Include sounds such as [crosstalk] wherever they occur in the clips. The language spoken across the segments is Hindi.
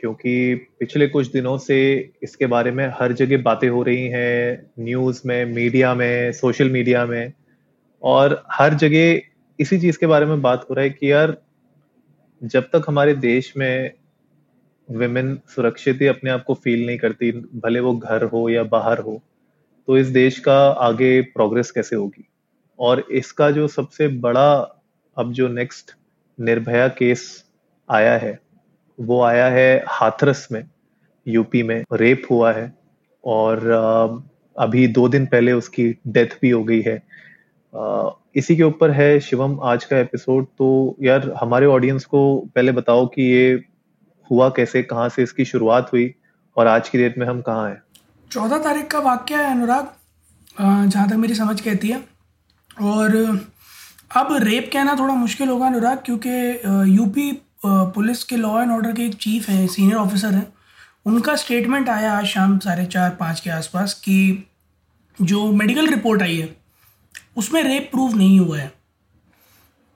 क्योंकि पिछले कुछ दिनों से इसके बारे में हर जगह बातें हो रही हैं न्यूज़ में मीडिया में सोशल मीडिया में। और हर जगह इसी चीज़ के बारे में बात हो रहा है कि यार, जब तक हमारे देश में विमेन सुरक्षित ही अपने आप को फील नहीं करती, भले वो घर हो या बाहर हो तो इस देश का आगे प्रोग्रेस कैसे होगी? और इसका जो सबसे बड़ा, अब जो नेक्स्ट निर्भया केस आया है वो आया है हाथरस में यूपी में, रेप हुआ है और अभी दो दिन पहले उसकी डेथ भी हो गई है। इसी के ऊपर है शिवम आज का एपिसोड तो यार हमारे ऑडियंस को पहले बताओ कि ये हुआ कैसे, कहाँ से इसकी शुरुआत हुई और आज की डेट में हम कहाँ हैं? चौदह तारीख का वाक्य है अनुराग जहाँ तक मेरी समझ कहती है। और, अब रेप कहना थोड़ा मुश्किल होगा अनुराग, क्योंकि यूपी पुलिस के लॉ एंड ऑर्डर के एक चीफ हैं सीनियर ऑफिसर हैं। उनका स्टेटमेंट आया आज शाम साढ़े चार, पाँच के आसपास कि जो मेडिकल रिपोर्ट आई है, उसमें रेप प्रूव नहीं हुआ है।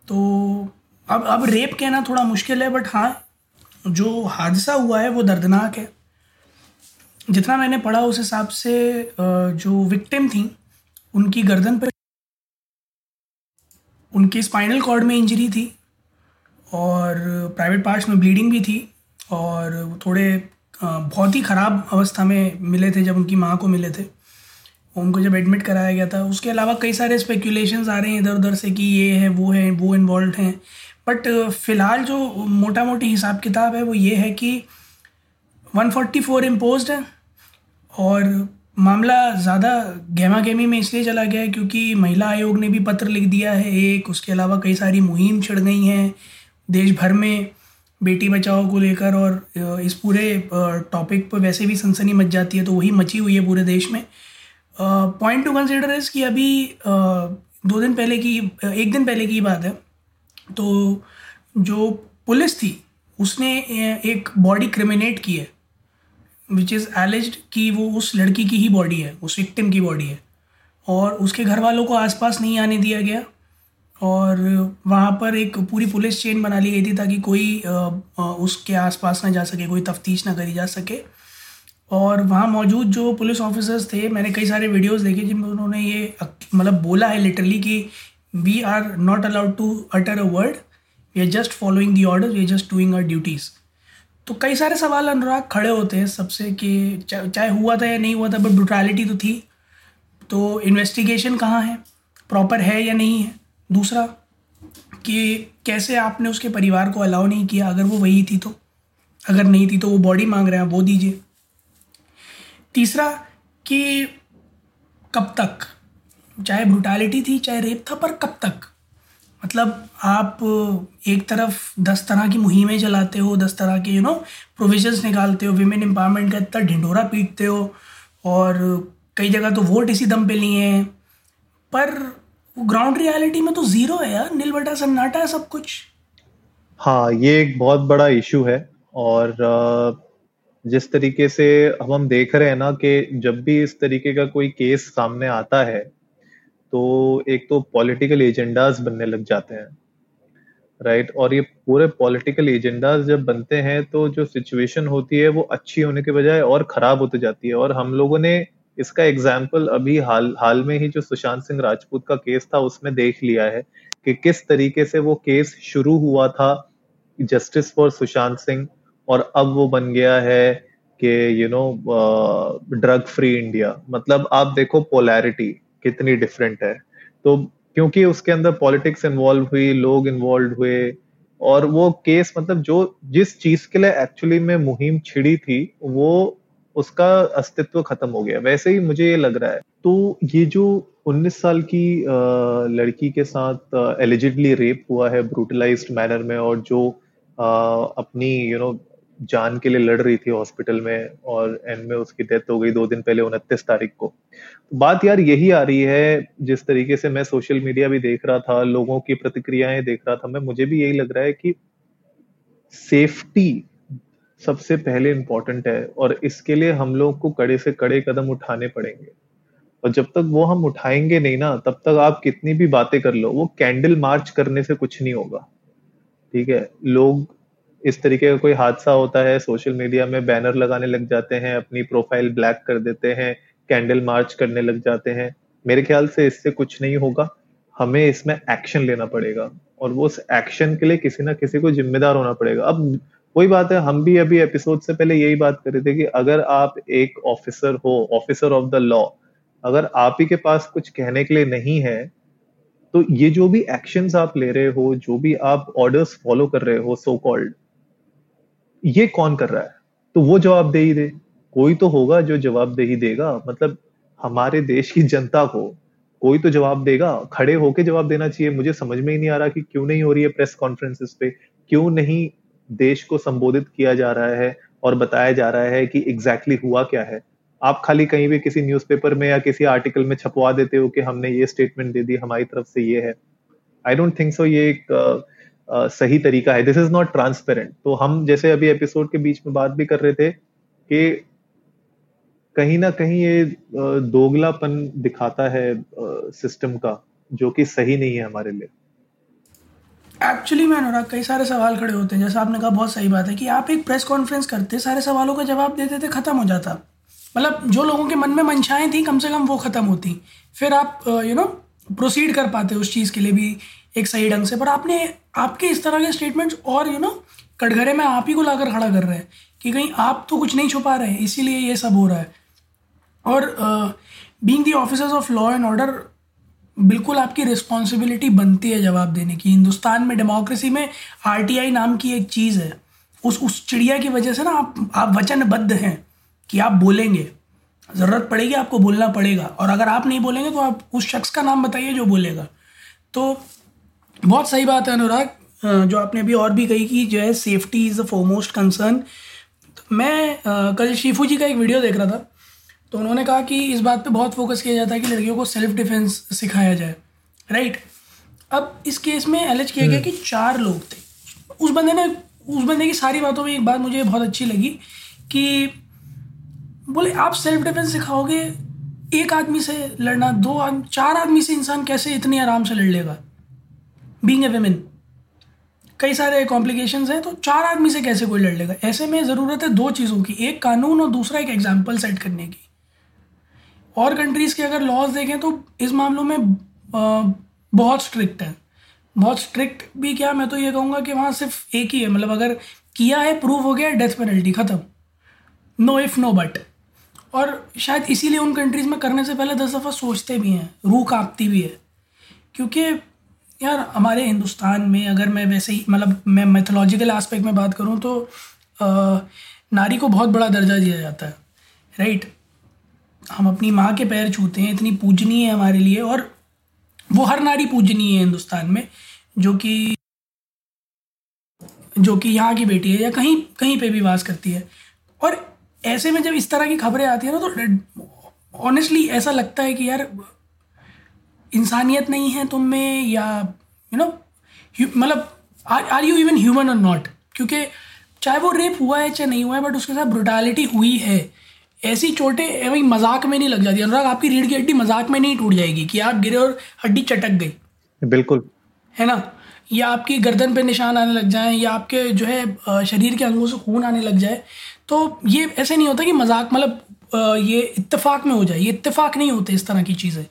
तो अब अब रेप कहना थोड़ा मुश्किल है बट हाँ जो हादसा हुआ है, वो दर्दनाक है। जितना मैंने पढ़ा, उस हिसाब से जो विक्टिम थी, उनकी गर्दन पर उनके स्पाइनल कॉर्ड में इंजरी थी। और प्राइवेट पार्ट्स में ब्लीडिंग भी थी और थोड़े बहुत ही ख़राब अवस्था में मिले थे जब उनकी माँ को मिले थे। उनको जब एडमिट कराया गया था, उसके अलावा कई सारे स्पेकुलेशंस आ रहे हैं इधर उधर से कि ये है, वो है, वो इन्वॉल्व हैं। बट फ़िलहाल जो मोटा मोटी हिसाब किताब है वो ये है कि 144 फोर्टी फोर इम्पोज है और मामला ज़्यादा गहमा गहमी में इसलिए चला गया है क्योंकि महिला आयोग ने भी पत्र लिख दिया है एक, उसके अलावा कई सारी मुहिम छिड़ गई हैं। देश भर में बेटी बचाओ को लेकर और इस पूरे टॉपिक पर वैसे भी सनसनी मच जाती है तो वही मची हुई है पूरे देश में। पॉइंट टू कंसिडर इज़ कि अभी दो दिन पहले की एक दिन पहले की बात है। तो जो पुलिस थी, उसने एक बॉडी क्रिमिनेट की है विच इज़ एलिज्ड कि वो उस लड़की की ही बॉडी है, उस विक्टिम की बॉडी है। और उसके घर वालों को आसपास नहीं आने दिया गया। और वहाँ पर एक पूरी पुलिस चेन बना ली गई थी ताकि कोई उसके आसपास ना जा सके, कोई तफ्तीश ना करी जा सके। और वहाँ मौजूद जो पुलिस ऑफिसर्स थे, मैंने कई सारे वीडियोस देखे जिनमें उन्होंने ये मतलब बोला है लिटरली कि we are not allowed to utter a word we are just following the order we are just doing our duties तो कई सारे सवाल अनुराग खड़े होते हैं सबसे कि चाहे हुआ था या नहीं हुआ था बट ब्रुटैलिटी तो थी। तो इन्वेस्टिगेशन कहाँ है? प्रॉपर है या नहीं है? दूसरा कि कैसे आपने उसके परिवार को अलाउ नहीं किया? अगर वो वही थी तो। अगर नहीं थी तो वो बॉडी मांग रहे हैं, वो दीजिए। तीसरा कि कब तक? चाहे ब्रुटालिटी थी, चाहे रेप था, पर कब तक? मतलब आप एक तरफ़ दस तरह की मुहिमें चलाते हो, दस तरह के यू नो प्रोविजंस निकालते हो विमेन एम्पावरमेंट का इतना ढिंडोरा पीटते हो, और कई जगह तो वोट इसी दम पे लिए हैं। पर ग्राउंड रियलिटी में तो ज़ीरो है यार नील बटा सन्नाटा है सब कुछ हाँ ये एक बहुत बड़ा इशू है और जिस तरीके से अब हम देख रहे हैं ना कि जब भी इस तरीके का कोई केस सामने आता है तो एक तो पॉलिटिकल एजेंडाज बनने लग जाते हैं राइट right? और ये पूरे पॉलिटिकल एजेंडाज जब बनते हैं तो जो सिचुएशन होती है, वो अच्छी होने के बजाय और खराब होती जाती है और हम लोगों ने इसका एग्ज़ाम्पल अभी हाल हाल में ही जो सुशांत सिंह राजपूत का केस था, उसमें देख लिया है कि किस तरीके से वो केस शुरू हुआ था जस्टिस फॉर सुशांत सिंह और अब वो बन गया है कि you know drug free India मतलब आप देखो पोलैरिटी कितनी डिफरेंट है। तो क्योंकि उसके अंदर पॉलिटिक्स इन्वॉल्व हुई, लोग इन्वॉल्व हुए और वो केस मतलब जो जिस चीज़ के लिए एक्चुअली में मुहिम छिड़ी थी, वो उसका अस्तित्व खत्म हो गया। वैसे ही मुझे ये लग रहा है। तो ये जो 19 साल की लड़की के साथ एलिजिडली रेप हुआ है ब्रूटलाइज्ड मैनर में और जो अपनी यू नो जान के लिए लड़ रही थी हॉस्पिटल में और एंड में उसकी डेथ हो गई दो दिन पहले उनतीस तारीख को। बात यार यही आ रही है, जिस तरीके से मैं सोशल मीडिया भी देख रहा था, लोगों की प्रतिक्रियाएँ देख रहा था मैं, मुझे भी यही लग रहा है कि सेफ्टी सबसे पहले इंपॉर्टेंट है और इसके लिए हम लोग को कड़े से कड़े कदम उठाने पड़ेंगे। और जब तक वो हम उठाएँगे नहीं ना, तब तक आप कितनी भी बातें कर लो, वो कैंडल मार्च करने से कुछ नहीं होगा। ठीक है? लोग इस तरीके का कोई हादसा होता है सोशल मीडिया में बैनर लगाने लग जाते हैं, अपनी प्रोफ़ाइल ब्लैक कर देते हैं कैंडल मार्च करने लग जाते हैं। मेरे ख्याल से इससे कुछ नहीं होगा। हमें इसमें एक्शन लेना पड़ेगा और वो उस एक्शन के लिए किसी ना किसी को जिम्मेदार होना पड़ेगा। अब वही बात है, हम भी अभी एपिसोड से पहले यही बात कर रहे थे कि अगर आप एक ऑफिसर हो ऑफिसर ऑफ़ द लॉ अगर आप ही के पास कुछ कहने के लिए नहीं है तो ये जो भी एक्शन आप ले रहे हो, जो भी आप ऑर्डर्स फॉलो कर रहे हो सो कॉल्ड ये कौन कर रहा है? तो वो जवाब दे। ही दे कोई तो होगा जो जवाब दे ही देगा। मतलब हमारे देश की जनता को कोई तो जवाब देगा। खड़े होके जवाब देना चाहिए। मुझे समझ में ही नहीं आ रहा कि क्यों नहीं हो रही है प्रेस कॉन्फ्रेंसिस पे। क्यों नहीं देश को संबोधित किया जा रहा है और बताया जा रहा है कि एग्जैक्टली exactly हुआ क्या है। आप खाली कहीं भी किसी न्यूज़पेपर में या किसी आर्टिकल में छपवा देते हो कि हमने ये स्टेटमेंट दे दी हमारी तरफ़ से ये है। आई डोंट थिंक सो ये एक uh, uh, सही तरीका है। दिस इज़ नॉट ट्रांसपेरेंट तो हम जैसे अभी एपिसोड के बीच में बात भी कर रहे थे कि कहीं ना कहीं ये दोगलापन दिखाता है सिस्टम का जो कि सही नहीं है हमारे लिए। एक्चुअली मैं अनुराग, कई सारे सवाल खड़े होते हैं। जैसा आपने कहा, बहुत सही बात है कि आप एक प्रेस कॉन्फ्रेंस करते, सारे सवालों का जवाब देते थे ख़त्म हो जाता। मतलब जो लोगों के मन में मंशाएँ थी, कम से कम वो ख़त्म होती। फिर आप यू नो प्रोसीड कर पाते उस चीज़ के लिए भी एक सही ढंग से। पर आपने, आपके इस तरह के स्टेटमेंट्स और यू नो कटघरे में आप ही को लाकर खड़ा कर रहे हैं कि कहीं आप तो कुछ नहीं छुपा रहे हैं, इसीलिए ये सब हो रहा है। और being the officers of law and order बिल्कुल आपकी रिस्पॉन्सिबिलिटी बनती है जवाब देने की। हिंदुस्तान में डेमोक्रेसी में आरटीआई नाम की एक चीज़ है। उस उस चिड़िया की वजह से ना आप आप वचनबद्ध हैं कि आप बोलेंगे। ज़रूरत पड़ेगी, आपको बोलना पड़ेगा। और अगर आप नहीं बोलेंगे तो आप उस शख्स का नाम बताइए जो बोलेगा। तो बहुत सही बात है अनुराग जो आपने अभी और भी कही कि जो है safety is the foremost concern मैं कल शीफू जी का एक वीडियो देख रहा था। तो उन्होंने कहा कि इस बात पे बहुत फोकस किया जाता है कि लड़कियों को सेल्फ डिफेंस सिखाया जाए। राइट अब इस केस में एलेज किया गया हम्म। कि चार लोग थे। उस बंदे ने उस बंदे की सारी बातों में एक बात मुझे बहुत अच्छी लगी कि बोले आप सेल्फ डिफेंस सिखाओगे एक आदमी से लड़ना दो आदमी चार आदमी से इंसान कैसे इतनी आराम से लड़ लेगा? बींग ए वेमेन कई सारे कॉम्प्लिकेशंस हैं तो चार आदमी से कैसे कोई लड़ लेगा? ऐसे में ज़रूरत है दो चीज़ों की। एक कानून और दूसरा एक एग्ज़ाम्पल सेट करने की। और कंट्रीज़ के अगर लॉज देखें तो इस मामलों में बहुत स्ट्रिक्ट है। बहुत स्ट्रिक्ट भी क्या मैं तो ये कहूँगा कि वहाँ सिर्फ़ एक ही है। मतलब अगर किया है प्रूव हो गया डेथ पेनल्टी ख़त्म। नो इफ़ नो बट और शायद इसीलिए उन कंट्रीज़ में करने से पहले दस दफ़ा सोचते भी हैं। रूह कांपती भी है। क्योंकि यार हमारे हिंदुस्तान में अगर मैं वैसे ही मतलब मैं मैथोलॉजिकल एस्पेक्ट में बात करूँ तो आ, नारी को बहुत बड़ा दर्जा दिया जाता है। राइट हम अपनी माँ के पैर छूते हैं, इतनी पूजनीय है हमारे लिए और वो हर नारी पूजनीय है हिंदुस्तान में, जो कि जो कि यहाँ की बेटी है या कहीं कहीं पे भी वास करती है। और ऐसे में जब इस तरह की खबरें आती है ना तो ऑनेस्टली ऐसा लगता है कि यार, इंसानियत नहीं है तुम में या यू नो मतलब आर यू इवन ह्यूमन और नॉट क्योंकि चाहे वो रेप हुआ है चाहे नहीं हुआ है बट उसके साथ ब्रुटैलिटी हुई है। ऐसी चोटें वही मज़ाक में नहीं लग जाती। अनुराग आपकी रीढ़ की हड्डी मज़ाक में नहीं टूट जाएगी कि आप गिरे और हड्डी चटक गई। बिल्कुल। है ना? या आपकी गर्दन पे निशान आने लग जाए या आपके जो है शरीर के अंगों से खून आने लग जाए तो ये ऐसे नहीं होता कि मज़ाक मतलब ये इत्तेफाक में हो जाए। ये इत्तेफाक नहीं होते इस तरह की चीज़ें।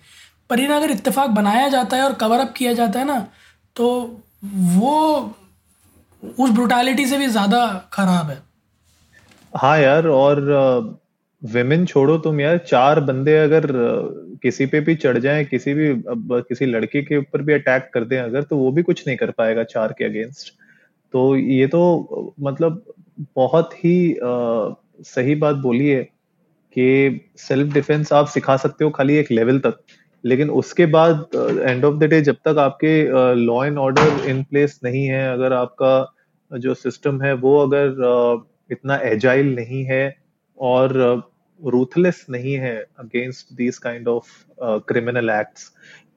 पर इन अगर इत्तेफाक बनाया जाता है और कवर अप किया जाता है ना तो वो उस ब्रुटैलिटी से भी ज़्यादा खराब है। हाँ यार और विमेन छोड़ो तुम यार चार बंदे अगर किसी पे भी चढ़ जाएँ किसी भी किसी लड़के के ऊपर भी अटैक कर दें अगर तो वो भी कुछ नहीं कर पाएगा चार के अगेंस्ट तो ये तो मतलब बहुत ही आ, सही बात बोली है कि सेल्फ डिफेंस आप सिखा सकते हो खाली एक लेवल तक. लेकिन उसके बाद एंड ऑफ़ द डे जब तक आपके law and order in place नहीं है अगर आपका जो सिस्टम है वो अगर इतना एजाइल नहीं है और रूथलेस नहीं है against this kind of criminal acts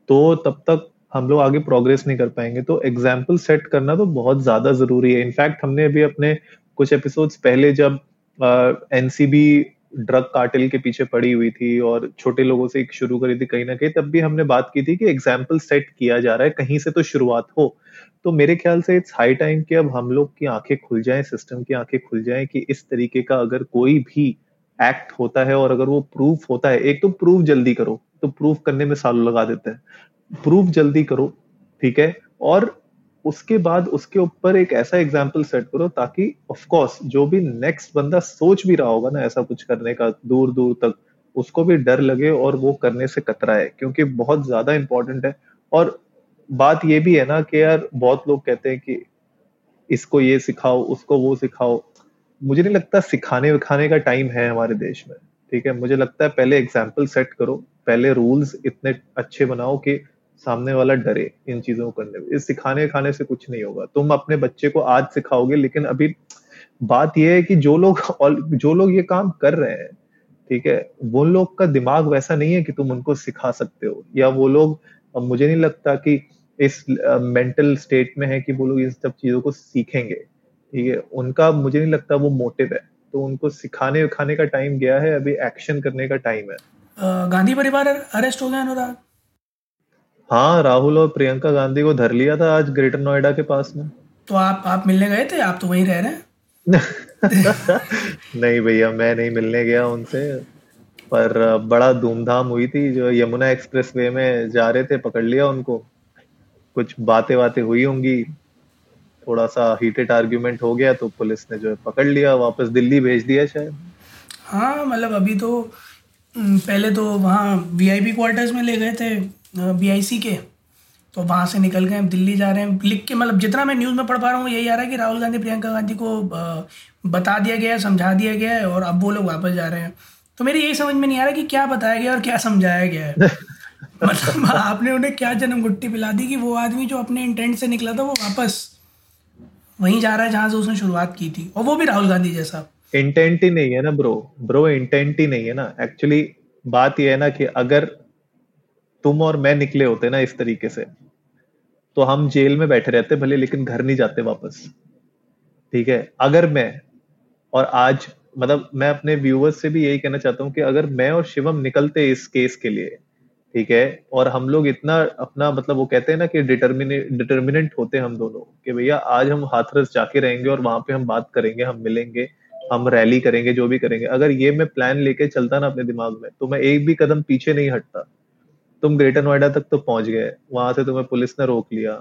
तो तब तक हम लोग आगे प्रोग्रेस नहीं कर पाएँगे। तो एग्ज़ाम्पल सेट करना तो बहुत ज़्यादा ज़रूरी है। इनफैक्ट हमने अभी अपने कुछ एपिसोड्स पहले जब एनसीबी ड्रग कार्टेल के पीछे पड़ी हुई थी और छोटे लोगों से शुरू करी थी कहीं ना कहीं, तब भी हमने बात की थी कि एग्ज़ाम्पल सेट किया जा रहा है, कहीं से तो शुरुआत हो। तो मेरे ख्याल से इट्स हाई टाइम कि अब हम लोग की आँखें खुल जाएँ सिस्टम की आँखें खुल जाएँ कि इस तरीके का अगर कोई भी एक्ट होता है और अगर वो प्रूफ होता है, एक तो प्रूफ जल्दी करो तो प्रूफ करने में सालों लगा देते हैं। प्रूफ जल्दी करो, ठीक है? और उसके बाद उसके ऊपर एक ऐसा एग्ज़ाम्पल सेट करो ताकि ऑफ़ कोर्स जो भी नेक्स्ट बंदा सोच भी रहा होगा ना ऐसा कुछ करने का दूर दूर तक, उसको भी डर लगे और वो करने से कतरा है क्योंकि बहुत ज़्यादा इंपॉर्टेंट है। और बात ये भी है ना कि यार, बहुत लोग कहते हैं कि, इसको ये सिखाओ, उसको वो सिखाओ मुझे नहीं लगता सिखाने विखाने का टाइम है हमारे देश में, ठीक है? मुझे लगता है पहले एग्ज़ाम्पल सेट करो, पहले रूल्स इतने अच्छे बनाओ कि सामने वाला डरे इन चीज़ों को करने में। इस सिखाने खाने से कुछ नहीं होगा। तुम अपने बच्चे को आज सिखाओगे, लेकिन अभी बात यह है कि जो लोग जो लोग ये काम कर रहे हैं, ठीक है? वो लोग का दिमाग वैसा नहीं है कि तुम उनको सिखा सकते हो, या वो लोग मुझे नहीं लगता कि इस मेंटल स्टेट में है कि वो लोग इन सब चीज़ों को सीखेंगे। ठीक है उनका मुझे नहीं लगता वो मोटिव है। तो उनको सिखाने उखाने का टाइम गया है अभी एक्शन करने का टाइम है। गांधी परिवार अरेस्ट हो गया अनुराग? हाँ राहुल और प्रियंका गांधी को धर लिया था आज ग्रेटर नोएडा के पास में। तो आप आप मिलने गए थे? आप तो वहीं रह रहे हैं? [laughs] नहीं भैया मैं नहीं मिलने गया उनसे। पर बड़ा धूमधाम हुई थी जो यमुना एक्सप्रेस वे में जा रहे थे पकड़ लिया उनको। कुछ बातें बातें हुई होंगी। थोड़ा सा हीटेड आर्ग्यूमेंट हो गया तो पुलिस ने जो है पकड़ लिया वापस दिल्ली भेज दिया शायद। हाँ मतलब अभी तो पहले तो वहाँ वीआईपी क्वार्टर्स में ले गए थे बीआईसी के। तो वहाँ से निकल गए दिल्ली जा रहे हैं। लिख के मतलब जितना मैं न्यूज़ में पढ़ पा रहा हूँ यही आ रहा है कि राहुल गांधी प्रियंका गांधी को बता दिया गया है समझा दिया गया है और अब वो लोग वापस जा रहे हैं। तो मेरी यही समझ में नहीं आ रहा कि क्या बताया गया और क्या समझाया गया है। [laughs] मतलब आपने उन्हें क्या जन्म गुट्टी पिला दी कि वो आदमी जो अपने इंटेंट से निकला था वो वापस वहीं जा रहा है जहाँ से उसने शुरुआत की थी। और वो भी राहुल गांधी जैसा। इंटेंट ही नहीं है ना ब्रो ब्रो इंटेंट ही नहीं है ना। एक्चुअली बात यह है ना कि अगर तुम और मैं निकले होते ना इस तरीके से तो हम जेल में बैठे रहते भले, लेकिन घर नहीं जाते वापस। ठीक है? अगर मैं, और आज मतलब मैं अपने व्यूवर्स से भी यही कहना चाहता हूँ कि अगर मैं और शिवम निकलते इस केस के लिए ठीक है? और हम लोग इतना अपना मतलब वो कहते हैं ना कि डिटर्मिने डिटर्मिनेंट होते हैं हम दोनों, कि भैया आज हम हाथरस जाके रहेंगे और वहाँ पे हम बात करेंगे, हम मिलेंगे, हम रैली करेंगे, जो भी करेंगे। अगर ये मैं प्लान लेके चलता ना अपने दिमाग में तो मैं एक भी कदम पीछे नहीं हटता। तुम ग्रेटर नोएडा तक तो पहुँच गए, वहाँ से तुम्हें पुलिस ने रोक लिया,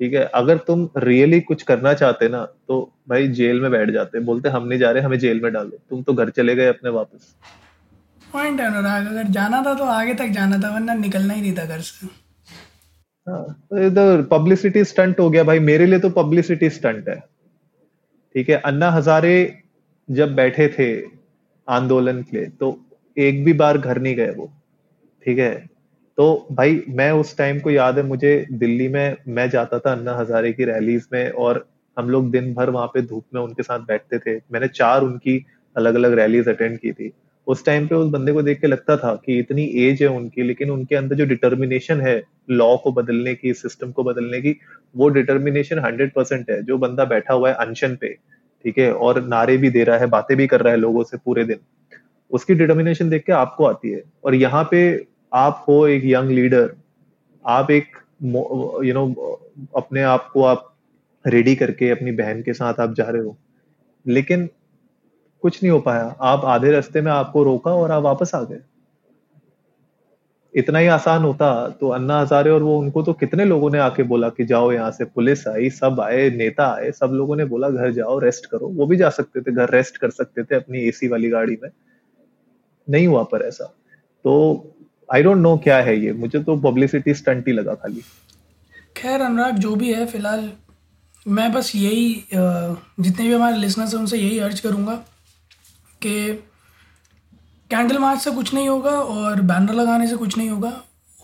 ठीक है? अगर तुम रियली कुछ करना चाहते ना तो भाई जेल में बैठ जाते, बोलते हम नहीं जा रहे, हमें जेल में डालो, तुम तो घर चले गए अपने वापस। पॉइंट है, अनुराग, अगर जाना था तो आगे तक जाना था, वरना निकलना ही नहीं था घर से। हाँ पब्लिसिटी स्टंट हो गया भाई, मेरे लिए तो पब्लिसिटी स्टंट है। ठीक है, अन्ना हजारे जब बैठे थे आंदोलन के लिए तो एक भी बार घर नहीं गए वो। ठीक है तो भाई मैं उस टाइम को याद है, मुझे दिल्ली में, मैं जाता था अन्ना हजारे की रैलीज में, और हम लोग दिन भर वहाँ पे धूप में उनके साथ बैठते थे। मैंने चार उनकी अलग अलग रैलीज अटेंड की थी। उस टाइम पे उस बंदे को देख के लगता था कि इतनी एज है उनकी, लेकिन उनके अंदर जो डिटर्मिनेशन है लॉ को बदलने की सिस्टम को बदलने की, वो डिटर्मिनेशन हंड्रेड परसेंट है। जो बंदा बैठा हुआ है अनशन पे, ठीक है, और नारे भी दे रहा है, बातें भी कर रहा है लोगों से पूरे दिन, उसकी डिटर्मिनेशन देख के आपको आती है। और यहाँ पे आप हो एक यंग लीडर आप एक यू नो अपने आप को आप रेडी करके, अपनी बहन के साथ आप जा रहे हो। लेकिन कुछ नहीं हो पाया। आप आधे रास्ते में आपको रोका और आप वापस आ गए। इतना ही आसान होता तो अन्ना हजारे और वो उनको तो कितने लोगों ने आके बोला कि जाओ यहाँ से, पुलिस आई, सब आए, नेता आए, सब लोगों ने बोला, घर जाओ रेस्ट करो। वो भी जा सकते थे, घर रेस्ट कर सकते थे अपनी एसी वाली गाड़ी में। नहीं हुआ पर ऐसा। तो आई डोंट नो क्या है ये। मुझे तो पब्लिसिटी स्टंट ही लगा खाली। खैर, अनुराग, जो भी है, फ़िलहाल मैं बस यही जितने भी हमारे लिसनर्स हैं, उनसे यही अर्ज़ करूँगा। कि कैंडल मार्च से कुछ नहीं होगा और बैनर लगाने से कुछ नहीं होगा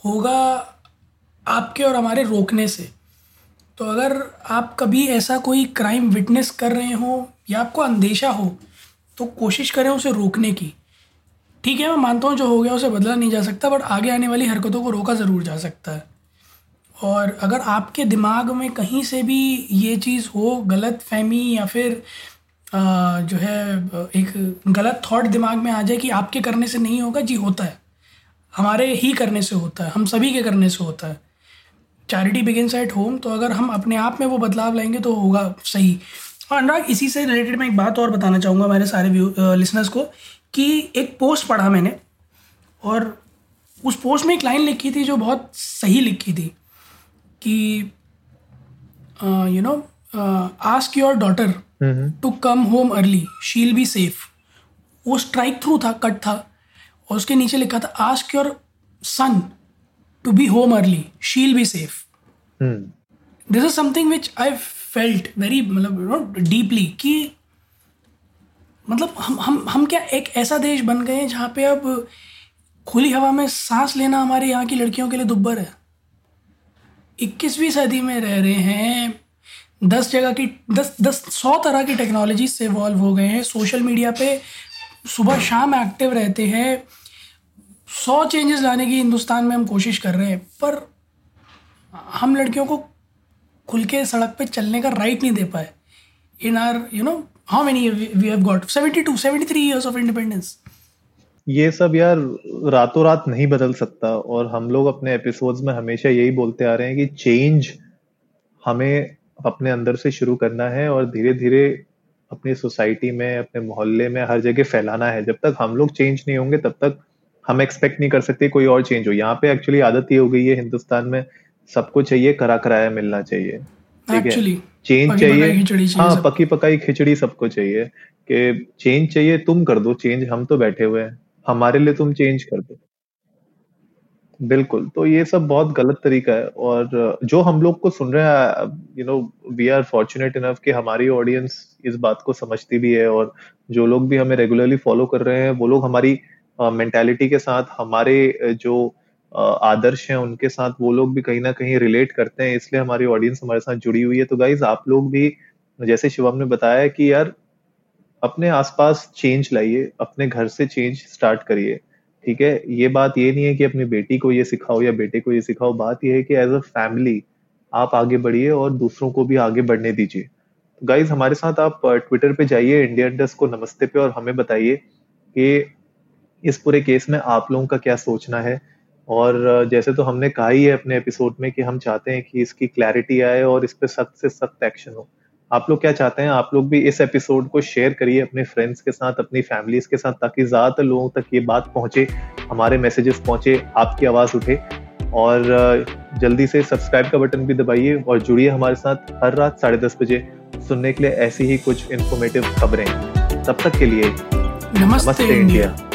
होगा आपके और हमारे रोकने से। तो अगर आप कभी ऐसा कोई क्राइम विटनेस कर रहे हो या आपको अंदेशा हो तो कोशिश करें उसे रोकने की। ठीक है, मैं मानता हूँ जो हो गया उसे बदला नहीं जा सकता बट आगे आने वाली हरकतों को रोका ज़रूर जा सकता है। और अगर आपके दिमाग में कहीं से भी ये चीज़ हो गलत फहमी या फिर जो है, एक गलत थॉट दिमाग में आ जाए कि आपके करने से नहीं होगा, जी होता है। हमारे ही करने से होता है, हम सभी के करने से होता है। चैरिटी बिगिनस एट होम तो अगर हम अपने आप में वो बदलाव लाएँगे तो होगा सही। और अनुराग, इसी से रिलेटेड मैं एक बात और बताना चाहूँगा मेरे सारे व्यू लिसनर्स को, कि एक पोस्ट पढ़ा मैंने, और उस पोस्ट में एक लाइन लिखी थी जो बहुत सही लिखी थी, कि you know ask your daughter to come home early she'll be safe वो स्ट्राइक थ्रू था कट था और उसके नीचे लिखा था ask your son to be home early she'll be safe this is something which I felt very मतलब यू नो डीपली कि मतलब हम हम हम क्या एक ऐसा देश बन गए हैं जहाँ पे अब खुली हवा में सांस लेना हमारे यहाँ की लड़कियों के लिए दुब्बर है। इक्कीसवीं सदी में रह रहे हैं दस जगह की, दस दस, सौ तरह की टेक्नोलॉजी से इवॉल्व हो गए हैं। सोशल मीडिया पे सुबह शाम एक्टिव रहते हैं। सौ चेंजेस लाने की हिंदुस्तान में हम कोशिश कर रहे हैं, पर हम लड़कियों को खुल के सड़क पे चलने का राइट नहीं दे पाए। In are you know how many we have got 72 73 years of independence ये सब यार रातों रात नहीं बदल सकता, और हम लोग अपने एपिसोड्स में हमेशा यही बोलते आ रहे हैं कि चेंज हमें अपने अंदर से शुरू करना है और धीरे धीरे अपनी सोसाइटी में अपने मोहल्ले में हर जगह फैलाना है। जब तक हम लोग चेंज नहीं होंगे तब तक हम एक्सपेक्ट नहीं कर सकते कोई और चेंज हो। यहाँ पे एक्चुअली आदत ये हो गई है हिंदुस्तान में सबको चाहिए करा कराया मिलना चाहिए। ठीक है? चेंज चाहिए। हाँ पकी पकाई खिचड़ी सबको चाहिए। कि चेंज चाहिए तुम कर दो चेंज हम तो बैठे हुए हैं। हमारे लिए तुम चेंज कर दो। बिल्कुल। तो ये सब बहुत गलत तरीका है और जो हम लोग को सुन रहे हैं you know we are fortunate enough कि हमारी ऑडियंस इस बात को समझती भी है और जो लोग भी हमें रेगुलरली फॉलो कर रहे हैं वो लोग हमारी मेंटालिटी uh, के साथ हमारे जो uh, आदर्श हैं उनके साथ वो लोग भी कहीं ना कहीं रिलेट करते हैं इसलिए हमारी ऑडियंस हमारे साथ जुड़ी हुई है। तो गाइज़ आप लोग भी जैसे शिवम ने बताया कि यार अपने आसपास चेंज लाइए अपने घर से चेंज स्टार्ट करिए। ठीक है? ये बात ये नहीं है कि अपनी बेटी को ये सिखाओ या बेटे को ये सिखाओ। बात ये है कि एज अ फैमिली आप आगे बढ़िए और दूसरों को भी आगे बढ़ने दीजिए। गाइज़ हमारे साथ आप ट्विटर पे जाइए इंडियन डस्ट को नमस्ते पे और हमें बताइए कि इस पूरे केस में आप लोगों का क्या सोचना है। और जैसे तो हमने कहा ही है अपने एपिसोड में कि हम चाहते हैं कि इसकी क्लैरिटी आए और इस पर सख्त से सख्त एक्शन हो। आप लोग क्या चाहते हैं? आप लोग भी इस एपिसोड को शेयर करिए अपने फ्रेंड्स के साथ अपनी फैमिलीज़ के साथ ताकि ज़्यादातर लोगों तक ये बात पहुँचे हमारे मैसेजेस पहुँचे आपकी आवाज़ उठे। और जल्दी से सब्सक्राइब का बटन भी दबाइए और जुड़िए हमारे साथ हर रात साढ़े दस बजे सुनने के लिए ऐसी ही कुछ इन्फॉर्मेटिव खबरें। तब तक के लिए नमस्ते, नमस्ते इंडिया, इंडिया।